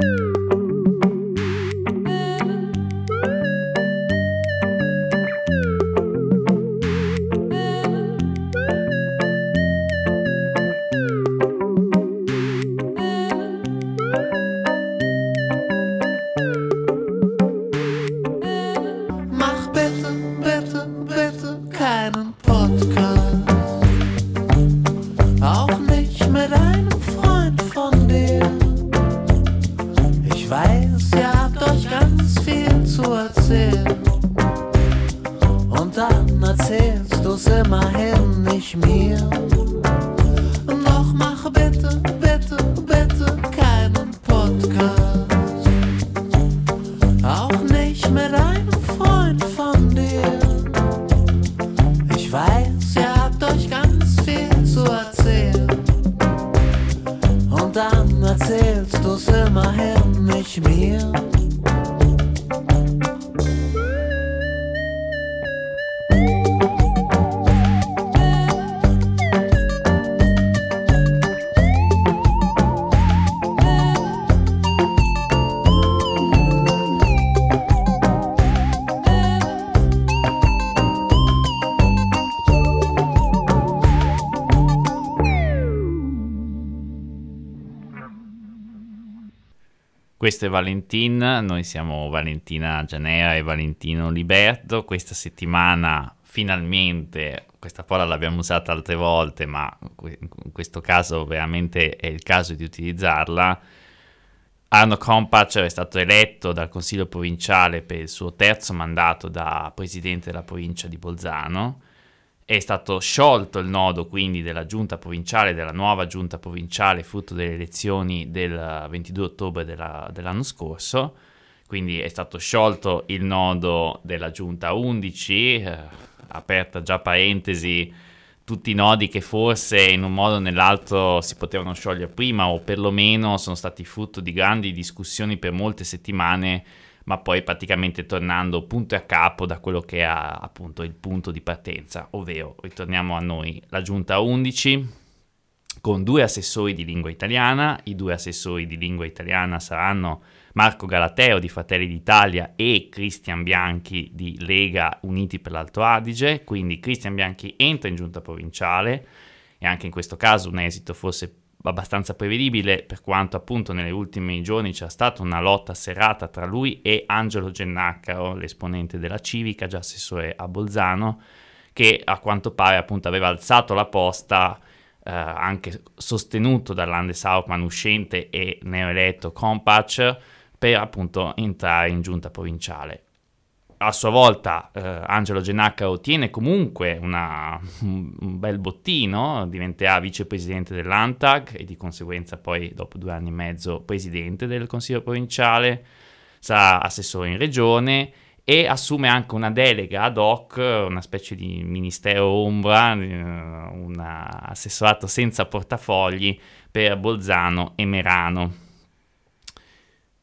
Woo! Und dann erzählst du's immerhin nicht mir. Doch mach bitte, Questo è Valentin, noi siamo Valentina Gianera e Valentino Liberto. Questa settimana finalmente, questa parola l'abbiamo usata altre volte, ma in questo caso veramente è il caso di utilizzarla. Arno Kompac è stato eletto dal Consiglio provinciale per il suo terzo mandato da presidente della provincia di Bolzano. È stato sciolto il nodo quindi della giunta provinciale, della nuova giunta provinciale, frutto delle elezioni del 22 ottobre della, dell'anno scorso. Quindi è stato sciolto il nodo della giunta 11, eh, aperta già parentesi, tutti i nodi che forse in un modo o nell'altro si potevano sciogliere prima o perlomeno sono stati frutto di grandi discussioni per molte settimane ma poi praticamente tornando punto e a capo da quello che è appunto il punto di partenza, ovvero ritorniamo a noi. La giunta 11 con due assessori di lingua italiana, i due assessori di lingua italiana saranno Marco Galateo di Fratelli d'Italia e Cristian Bianchi di Lega Uniti per l'Alto Adige, quindi Cristian Bianchi entra in giunta provinciale e anche in questo caso un esito forse abbastanza prevedibile per quanto appunto negli ultimi giorni c'è stata una lotta serrata tra lui e Angelo Gennaccaro, l'esponente della Civica, già assessore a Bolzano, che a quanto pare appunto aveva alzato la posta eh, anche sostenuto dall'Andes Hauptmann uscente e neoeletto Compac per appunto entrare in giunta provinciale a sua volta eh, Angelo Genacca ottiene comunque una, un, bel bottino, diventerà vicepresidente dell'ANTAG e di conseguenza poi dopo due anni e mezzo presidente del Consiglio provinciale, sarà assessore in regione e assume anche una delega ad hoc, una specie di ministero ombra, eh, un assessorato senza portafogli per Bolzano e Merano.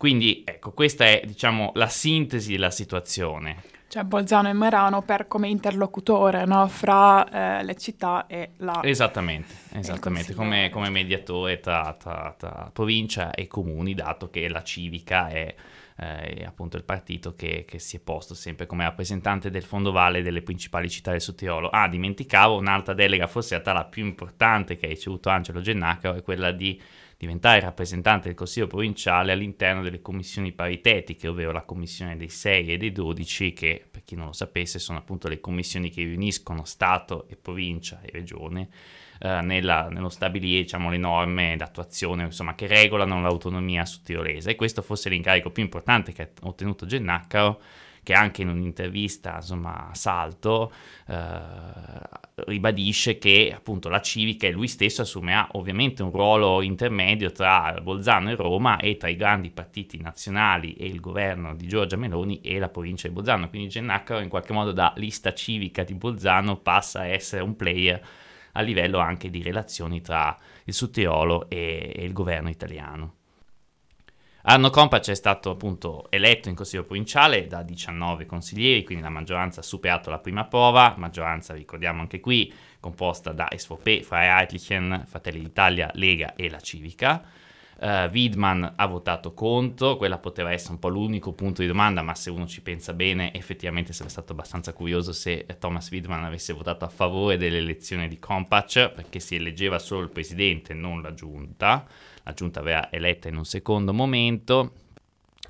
Quindi ecco, questa è diciamo la sintesi della situazione. Cioè Bolzano e Merano per come interlocutore no? fra eh, le città e la... Esattamente, esattamente come, come, mediatore tra, tra, tra, provincia e comuni, dato che la civica è, eh, appunto il partito che, che, si è posto sempre come rappresentante del fondovalle delle principali città del Sudtirolo. Ah, dimenticavo un'altra delega, forse in realtà la più importante che ha ricevuto Angelo Gennacaro, è quella di diventare rappresentante del Consiglio provinciale all'interno delle commissioni paritetiche, ovvero la commissione dei 6 e dei 12, che per chi non lo sapesse sono appunto le commissioni che riuniscono Stato e provincia e regione eh, nella, nello stabilire diciamo, le norme d'attuazione insomma, che regolano l'autonomia sudtirolese. E questo fosse l'incarico più importante che ha ottenuto Gennaccaro che anche in un'intervista insomma a Salto eh, ribadisce che appunto la civica e lui stesso assumerà ovviamente un ruolo intermedio tra Bolzano e Roma e tra i grandi partiti nazionali e il governo di Giorgia Meloni e la provincia di Bolzano, quindi Gennaccaro in qualche modo da lista civica di Bolzano passa a essere un player a livello anche di relazioni tra il Sudtirolo e, e il governo italiano. Arno Compac è stato appunto eletto in consiglio provinciale da 19 consiglieri, quindi la maggioranza ha superato la prima prova, maggioranza ricordiamo anche qui composta da SVP, Freie Fratelli d'Italia, Lega e la Civica. Uh, Widman ha votato contro, quella poteva essere un po' l'unico punto di domanda, ma se uno ci pensa bene, effettivamente sarebbe stato abbastanza curioso se Thomas Widman avesse votato a favore dell'elezione di Compach, perché si eleggeva solo il presidente, non la giunta. La giunta aveva eletta in un secondo momento.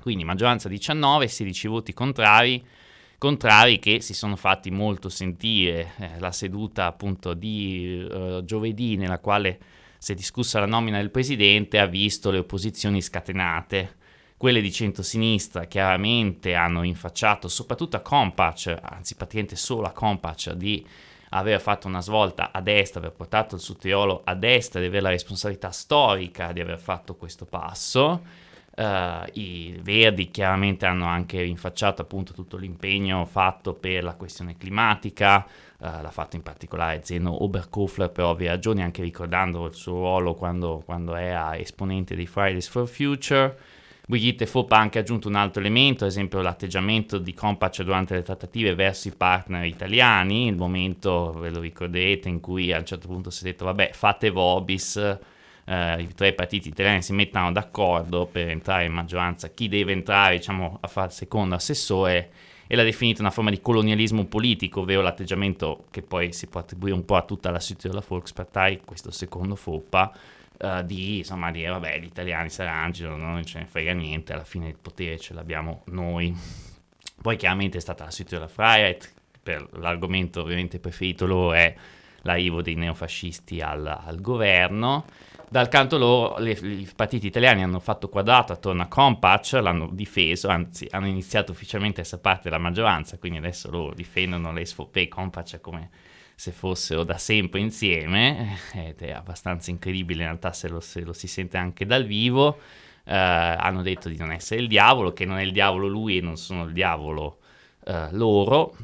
Quindi maggioranza 19, 16 voti contrari, contrari che si sono fatti molto sentire. Eh, la seduta appunto di uh, giovedì nella quale si è discussa la nomina del presidente, ha visto le opposizioni scatenate. Quelle di centrosinistra chiaramente hanno infacciato soprattutto a Compach, anzi praticamente solo a Compach, di aver fatto una svolta a destra, aver portato il Suttiolo a destra, di avere la responsabilità storica di aver fatto questo passo. Uh, I Verdi chiaramente hanno anche rinfacciato appunto tutto l'impegno fatto per la questione climatica, uh, l'ha fatto in particolare Zeno Oberkofler per ovvie ragioni, anche ricordando il suo ruolo quando, quando era esponente dei Fridays for Future. Brigitte Fopp ha anche aggiunto un altro elemento, ad esempio l'atteggiamento di Compaccia durante le trattative verso i partner italiani, il momento, ve lo ricorderete, in cui a un certo punto si è detto vabbè fate Vobis, eh, i tre partiti italiani si mettano d'accordo per entrare in maggioranza, chi deve entrare diciamo, a fare secondo assessore e l'ha definita una forma di colonialismo politico, ovvero l'atteggiamento che poi si può attribuire un po' a tutta la situazione della Volkspartei, questo secondo Foppa, uh, di insomma dire vabbè gli italiani si arrangino, non ce ne frega niente, alla fine il potere ce l'abbiamo noi. Poi chiaramente è stata la situazione della Freiheit, per l'argomento ovviamente preferito loro è l'arrivo dei neofascisti al, al governo dal canto loro, i partiti italiani hanno fatto quadrato attorno a Compatch, l'hanno difeso, anzi hanno iniziato ufficialmente a essere parte della maggioranza, quindi adesso loro difendono le SVP Compatch come se fossero da sempre insieme, ed è abbastanza incredibile in realtà se lo, se lo si sente anche dal vivo. Uh, hanno detto di non essere il diavolo, che non è il diavolo lui e non sono il diavolo uh, loro.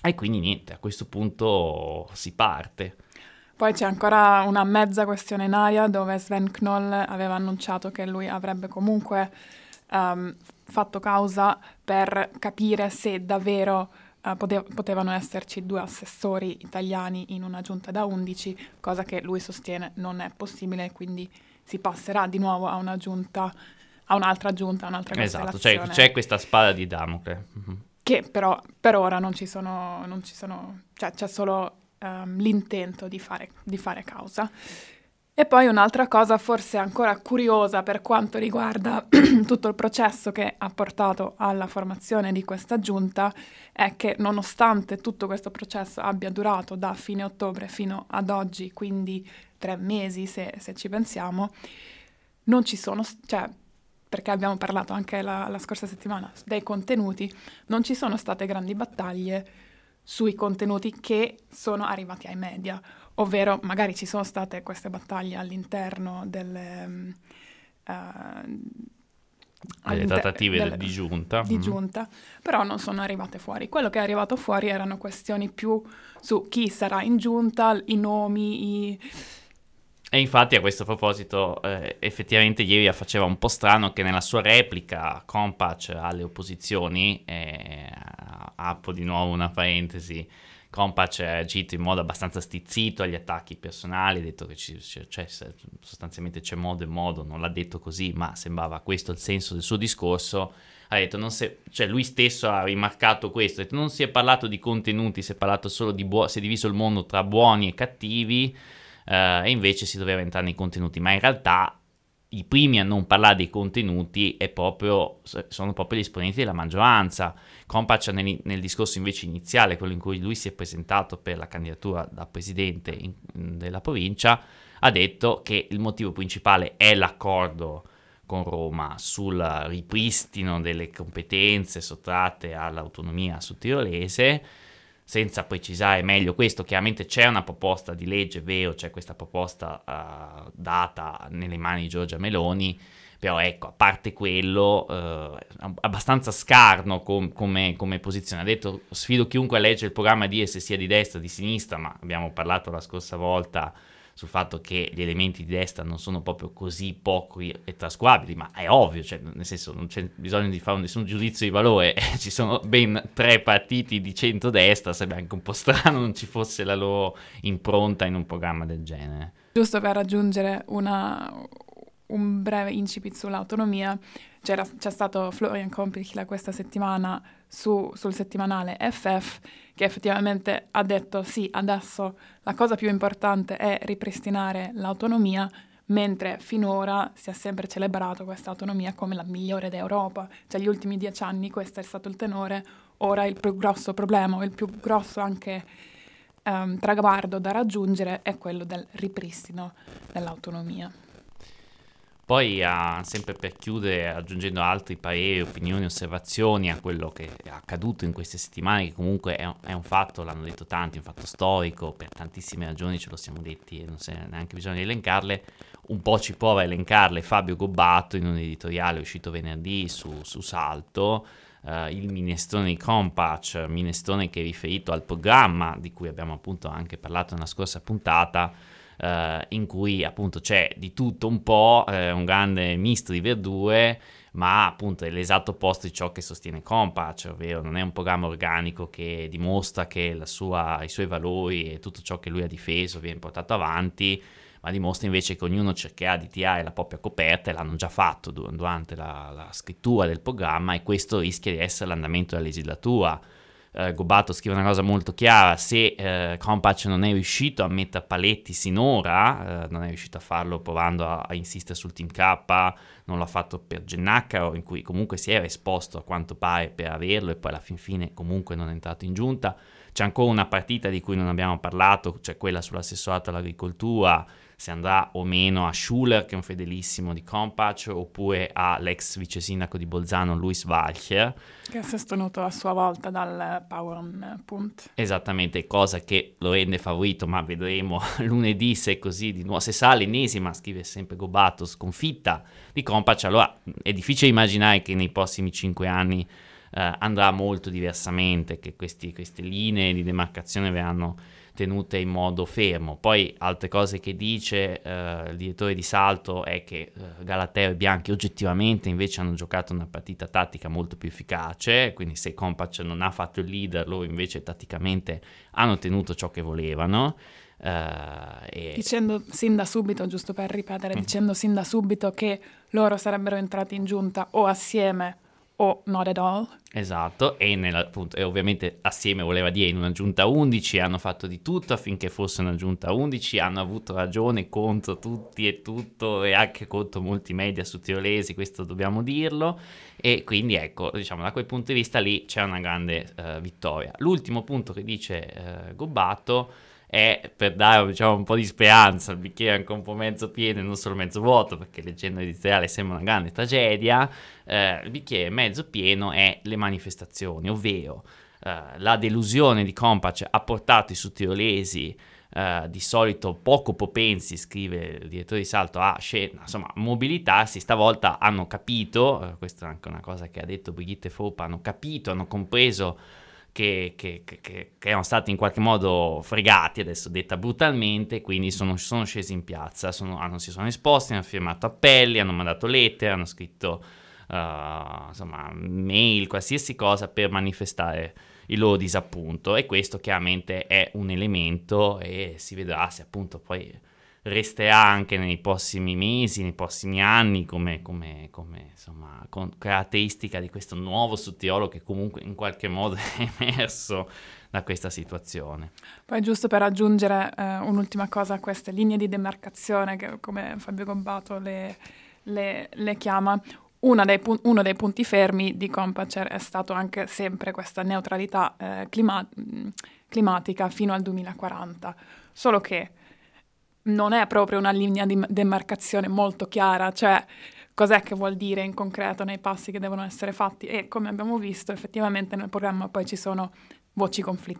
E quindi niente, a questo punto si parte. Poi c'è ancora una mezza questione in aria dove Sven Knoll aveva annunciato che lui avrebbe comunque um, fatto causa per capire se davvero pote- potevano esserci due assessori italiani in una giunta da 11, cosa che lui sostiene non è possibile, quindi si passerà di nuovo a una giunta, a un'altra giunta, a un'altra Esatto, cioè, c'è questa spada di Damocle. Mm-hmm. Che però per ora non ci sono, non ci sono cioè c'è solo um, l'intento di fare, di fare causa. E poi un'altra cosa forse ancora curiosa per quanto riguarda tutto il processo che ha portato alla formazione di questa giunta è che nonostante tutto questo processo abbia durato da fine ottobre fino ad oggi, quindi tre mesi se, se ci pensiamo, non ci sono, cioè perché abbiamo parlato anche la, la scorsa settimana dei contenuti, non ci sono state grandi battaglie sui contenuti che sono arrivati ai media, ovvero magari ci sono state queste battaglie all'interno delle... Uh, le trattative delle, di giunta. Di mm giunta, però non sono arrivate fuori. Quello che è arrivato fuori erano questioni più su chi sarà in giunta, i nomi, i, e infatti a questo proposito eh, effettivamente ieri faceva un po' strano che nella sua replica Compatch alle opposizioni, eh, apro di nuovo una parentesi, Compatch ha agito in modo abbastanza stizzito agli attacchi personali, ha detto che ci, cioè, sostanzialmente c'è modo e modo, non l'ha detto così, ma sembrava questo il senso del suo discorso. Ha detto, si, cioè lui stesso ha rimarcato questo, ha detto, non si è parlato di contenuti, si è parlato solo di buoni, si è diviso il mondo tra buoni e cattivi, eh, e invece si doveva entrare nei contenuti, ma in realtà i primi a non parlare dei contenuti proprio, sono proprio gli esponenti della maggioranza. Compaccia nel, nel, discorso invece iniziale, quello in cui lui si è presentato per la candidatura da presidente in, della provincia, ha detto che il motivo principale è l'accordo con Roma sul ripristino delle competenze sottratte all'autonomia sudtirolese senza precisare meglio questo, chiaramente c'è una proposta di legge, vero, c'è questa proposta uh, data nelle mani di Giorgia Meloni, però ecco, a parte quello, uh, abbastanza scarno com- come, come, posizione. Ha detto, sfido chiunque a leggere il programma di se sia di destra o di sinistra, ma abbiamo parlato la scorsa volta sul fatto che gli elementi di destra non sono proprio così pochi e trascurabili, ma è ovvio, cioè, nel senso non c'è bisogno di fare nessun giudizio di valore, ci sono ben tre partiti di centrodestra, sarebbe anche un po' strano non ci fosse la loro impronta in un programma del genere. Giusto per aggiungere una, un breve incipit sull'autonomia. C'era, c'è stato Florian Kompichler questa settimana su, sul settimanale FF che effettivamente ha detto sì, adesso la cosa più importante è ripristinare l'autonomia, mentre finora si è sempre celebrato questa autonomia come la migliore d'Europa. Cioè, gli ultimi dieci anni questo è stato il tenore, ora il più grosso problema, il più grosso anche um, traguardo da raggiungere è quello del ripristino dell'autonomia. Poi, uh, sempre per chiudere, aggiungendo altri pareri, opinioni, osservazioni a quello che è accaduto in queste settimane, che comunque è è un, fatto, l'hanno detto tanti, un fatto storico, per tantissime ragioni ce lo siamo detti e non c'è neanche bisogno di elencarle, un po' ci prova a elencarle Fabio Gobbato in un editoriale uscito venerdì su, su Salto, uh, il minestrone di Compatch, minestrone che è riferito al programma di cui abbiamo appunto anche parlato nella scorsa puntata, eh, in cui appunto c'è di tutto un po', eh, un grande misto di verdure, ma appunto è l'esatto opposto di ciò che sostiene Compatch, ovvero non è un programma organico che dimostra che sua, i suoi valori e tutto ciò che lui ha difeso viene portato avanti, ma dimostra invece che ognuno cercherà di tirare la propria coperta e l'hanno già fatto durante la, la scrittura del programma e questo rischia di essere l'andamento della legislatura eh, Gobato scrive una cosa molto chiara, se eh, Compatch non è riuscito a mettere paletti sinora, eh, non è riuscito a farlo provando a, a, insistere sul Team K, non l'ha fatto per Gennaccaro, in cui comunque si era esposto a quanto pare per averlo e poi alla fin fine comunque non è entrato in giunta. C'è ancora una partita di cui non abbiamo parlato, cioè quella sull'assessorato all'agricoltura, se andrà o meno a Schuller, che è un fedelissimo di Compatch, oppure all'ex vice sindaco di Bolzano, Luis Walcher. Che è sostenuto a sua volta dal Power on Punt. Esattamente, cosa che lo rende favorito, ma vedremo lunedì se è così di nuovo. Se sarà l'ennesima, scrive sempre Gobato, sconfitta di Compatch, allora è difficile immaginare che nei prossimi cinque anni eh, andrà molto diversamente, che questi, queste linee di demarcazione verranno tenute in modo fermo. Poi altre cose che dice eh, il direttore di salto è che eh, Galateo e Bianchi oggettivamente invece hanno giocato una partita tattica molto più efficace, quindi se Compacc non ha fatto il leader, loro invece tatticamente hanno tenuto ciò che volevano. Uh, e... Dicendo sin da subito, giusto per ripetere, mm. dicendo sin da subito che loro sarebbero entrati in giunta o assieme o not at all. Esatto, e, nella, appunto, e, ovviamente assieme voleva dire in una giunta 11 hanno fatto di tutto affinché fosse una giunta 11, hanno avuto ragione contro tutti e tutto e anche contro molti media su tirolesi, questo dobbiamo dirlo, e quindi ecco, diciamo da quel punto di vista lì c'è una grande uh, vittoria. L'ultimo punto che dice uh, Gobbato è per dare diciamo, un po' di speranza, il bicchiere è anche un po' mezzo pieno e non solo mezzo vuoto, perché leggendo l'editoriale sembra una grande tragedia, eh, il bicchiere mezzo pieno è le manifestazioni, ovvero eh, la delusione di Compacce ha portato i sudtirolesi Uh, di solito poco propensi, scrive il direttore di salto, a scena, insomma, mobilitarsi, stavolta hanno capito, uh, questa è anche una cosa che ha detto Brigitte Foppa, hanno capito, hanno compreso che, che, che, che, erano stati in qualche modo fregati, adesso detta brutalmente, quindi sono, sono scesi in piazza, sono, hanno, si sono esposti, hanno firmato appelli, hanno mandato lettere, hanno scritto uh, insomma, mail, qualsiasi cosa per manifestare il loro disappunto. E questo chiaramente è un elemento e si vedrà se appunto poi resterà anche nei prossimi mesi, nei prossimi anni come, come, come insomma, caratteristica di questo nuovo sudtirolo che comunque in qualche modo è emerso da questa situazione. Poi giusto per aggiungere eh, un'ultima cosa a queste linee di demarcazione che come Fabio Gobbato le, le, le chiama, dei, uno dei punti fermi di Compacer è stato anche sempre questa neutralità eh, clima- climatica fino al 2040, solo che non è proprio una linea di demarcazione molto chiara, cioè cos'è che vuol dire in concreto nei passi che devono essere fatti. E come abbiamo visto effettivamente nel programma poi ci sono voci confli-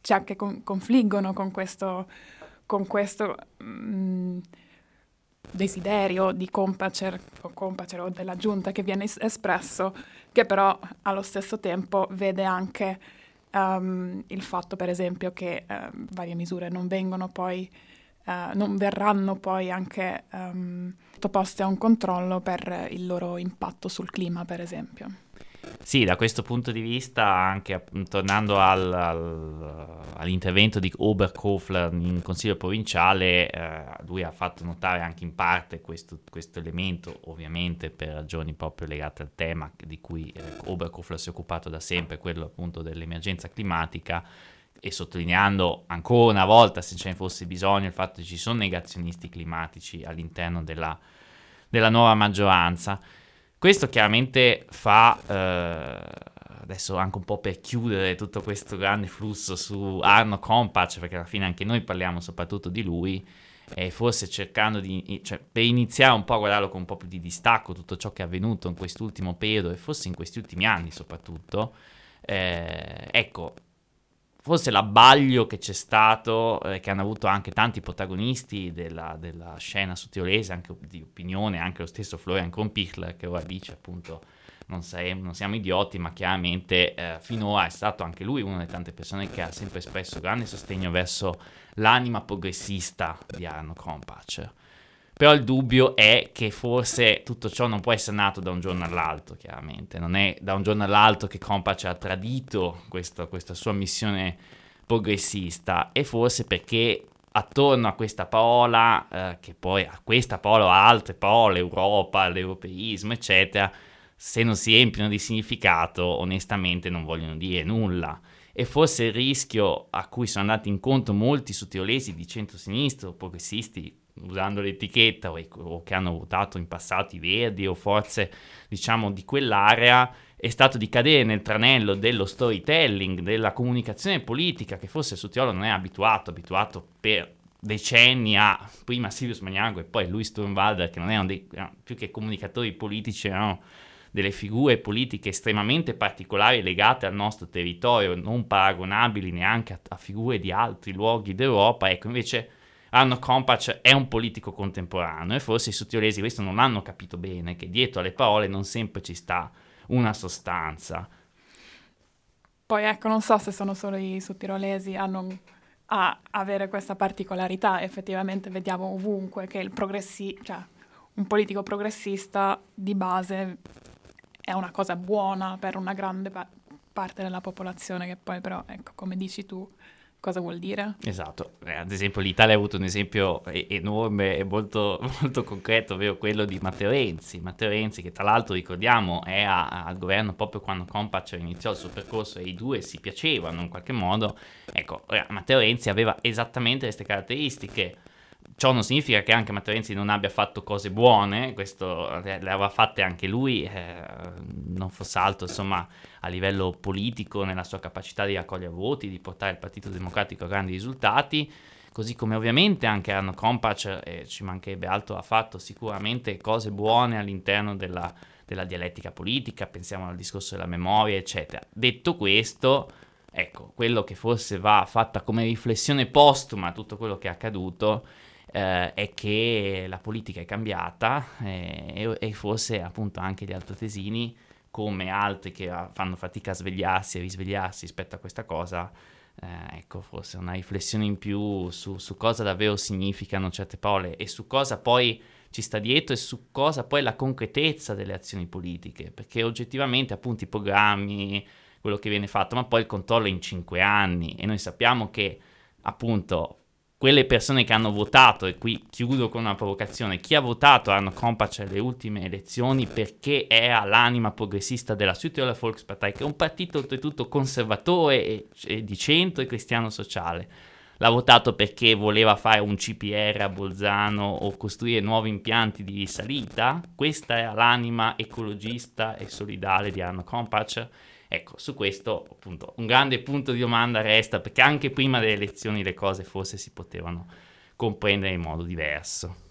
cioè che con- confliggono con questo, con questo mh, desiderio di Compacer o, Compacer o della giunta che viene es- espresso, che però allo stesso tempo vede anche um, il fatto per esempio che uh, varie misure non vengono poi uh, non verranno poi anche um, sottoposte a un controllo per il loro impatto sul clima, per esempio. Sì, da questo punto di vista, anche tornando al, al, all'intervento di Oberkofler in Consiglio provinciale, eh, lui ha fatto notare anche in parte questo, questo, elemento, ovviamente per ragioni proprio legate al tema di cui eh, Oberkofler si è occupato da sempre, quello appunto dell'emergenza climatica, e sottolineando ancora una volta, se ce ne fosse bisogno, il fatto che ci sono negazionisti climatici all'interno della, della nuova maggioranza. Questo chiaramente fa, eh, adesso anche un po' per chiudere tutto questo grande flusso su Arno Compach, perché alla fine anche noi parliamo soprattutto di lui, e forse cercando di, cioè, per iniziare un po' a guardarlo con un po' più di distacco, tutto ciò che è avvenuto in quest'ultimo periodo e forse in questi ultimi anni soprattutto, eh, ecco, forse l'abbaglio che c'è stato, eh, che hanno avuto anche tanti protagonisti della, della scena sudtirolese, anche di opinione, anche lo stesso Florian Kronpichler che ora dice appunto non, saremo, non siamo idioti, ma chiaramente eh, finora è stato anche lui una delle tante persone che ha sempre espresso grande sostegno verso l'anima progressista di Arno Krompach. Però il dubbio è che forse tutto ciò non può essere nato da un giorno all'altro, chiaramente. Non è da un giorno all'altro che Compac ha tradito questo, questa sua missione progressista e forse perché attorno a questa parola, eh, che poi a questa parola o altre parole, Europa, l'europeismo, eccetera, se non si empiano di significato, onestamente non vogliono dire nulla. E forse il rischio a cui sono andati incontro molti sudtirolesi di centro-sinistro, progressisti usando l'etichetta o, che hanno votato in passato i verdi o forze diciamo di quell'area è stato di cadere nel tranello dello storytelling, della comunicazione politica che forse Sutiolo non è abituato, abituato per decenni a prima Silvius Magnago e poi Luis Sturmwalder che non erano dei, più che comunicatori politici erano delle figure politiche estremamente particolari legate al nostro territorio, non paragonabili neanche a, a figure di altri luoghi d'Europa, ecco invece Arno Kompach è un politico contemporaneo e forse i sudtirolesi questo non hanno capito bene, che dietro alle parole non sempre ci sta una sostanza. Poi ecco, non so se sono solo i sudtirolesi a, non, a avere questa particolarità, effettivamente vediamo ovunque che il progressi- cioè, un politico progressista di base è una cosa buona per una grande pa- parte della popolazione che poi però, ecco, come dici tu, Cosa vuol dire? Esatto, eh, ad esempio l'Italia ha avuto un esempio enorme e molto, molto concreto, ovvero quello di Matteo Renzi. Matteo Renzi che tra l'altro ricordiamo è a, al governo proprio quando Compac iniziò il suo percorso e i due si piacevano in qualche modo. Ecco, Matteo Renzi aveva esattamente queste caratteristiche Ciò non significa che anche Matteo Renzi non abbia fatto cose buone, questo le, aveva fatte anche lui, eh, non fosse altro insomma a livello politico nella sua capacità di raccogliere voti, di portare il Partito Democratico a grandi risultati, così come ovviamente anche Arno Kompac, eh, ci mancherebbe altro, ha fatto sicuramente cose buone all'interno della, della dialettica politica, pensiamo al discorso della memoria, eccetera. Detto questo, ecco, quello che forse va fatta come riflessione postuma a tutto quello che è accaduto eh, è che la politica è cambiata eh, e, forse appunto anche gli altoatesini, come altri che fanno fatica a svegliarsi e risvegliarsi rispetto a questa cosa, eh, ecco forse una riflessione in più su, su cosa davvero significano certe parole e su cosa poi ci sta dietro e su cosa poi è la concretezza delle azioni politiche, perché oggettivamente appunto i programmi, quello che viene fatto, ma poi il controllo è in cinque anni e noi sappiamo che appunto quelle persone che hanno votato, e qui chiudo con una provocazione, chi ha votato Arno Kompac alle ultime elezioni perché era l'anima progressista della Südtiroler Volkspartei, che è un partito oltretutto conservatore e, e di centro e cristiano sociale. L'ha votato perché voleva fare un CPR a Bolzano o costruire nuovi impianti di risalita. Questa era l'anima ecologista e solidale di Arno Kompac Ecco, su questo appunto un grande punto di domanda resta perché anche prima delle elezioni le cose forse si potevano comprendere in modo diverso.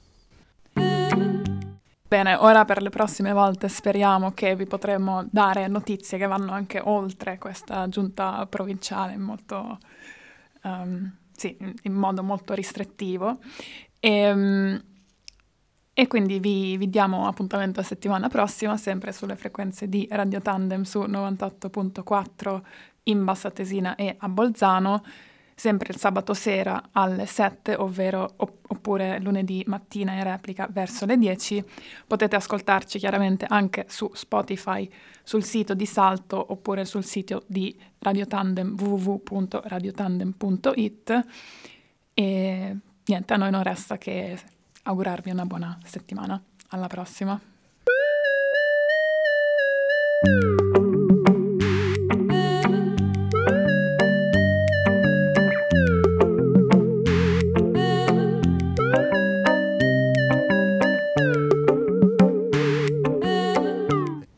Bene, ora per le prossime volte speriamo che vi potremo dare notizie che vanno anche oltre questa giunta provinciale molto, um, sì, in modo molto ristrettivo. E, um, e quindi vi, vi diamo appuntamento la settimana prossima, sempre sulle frequenze di Radio Tandem su 98.4 in Bassa Tesina e a Bolzano. sempre il sabato sera alle 7, ovvero oppure lunedì mattina in replica verso le 10. Potete ascoltarci chiaramente anche su Spotify, sul sito di Salto oppure sul sito di Radio Tandem www.radiotandem.it e niente, a noi non resta che augurarvi una buona settimana. Alla prossima!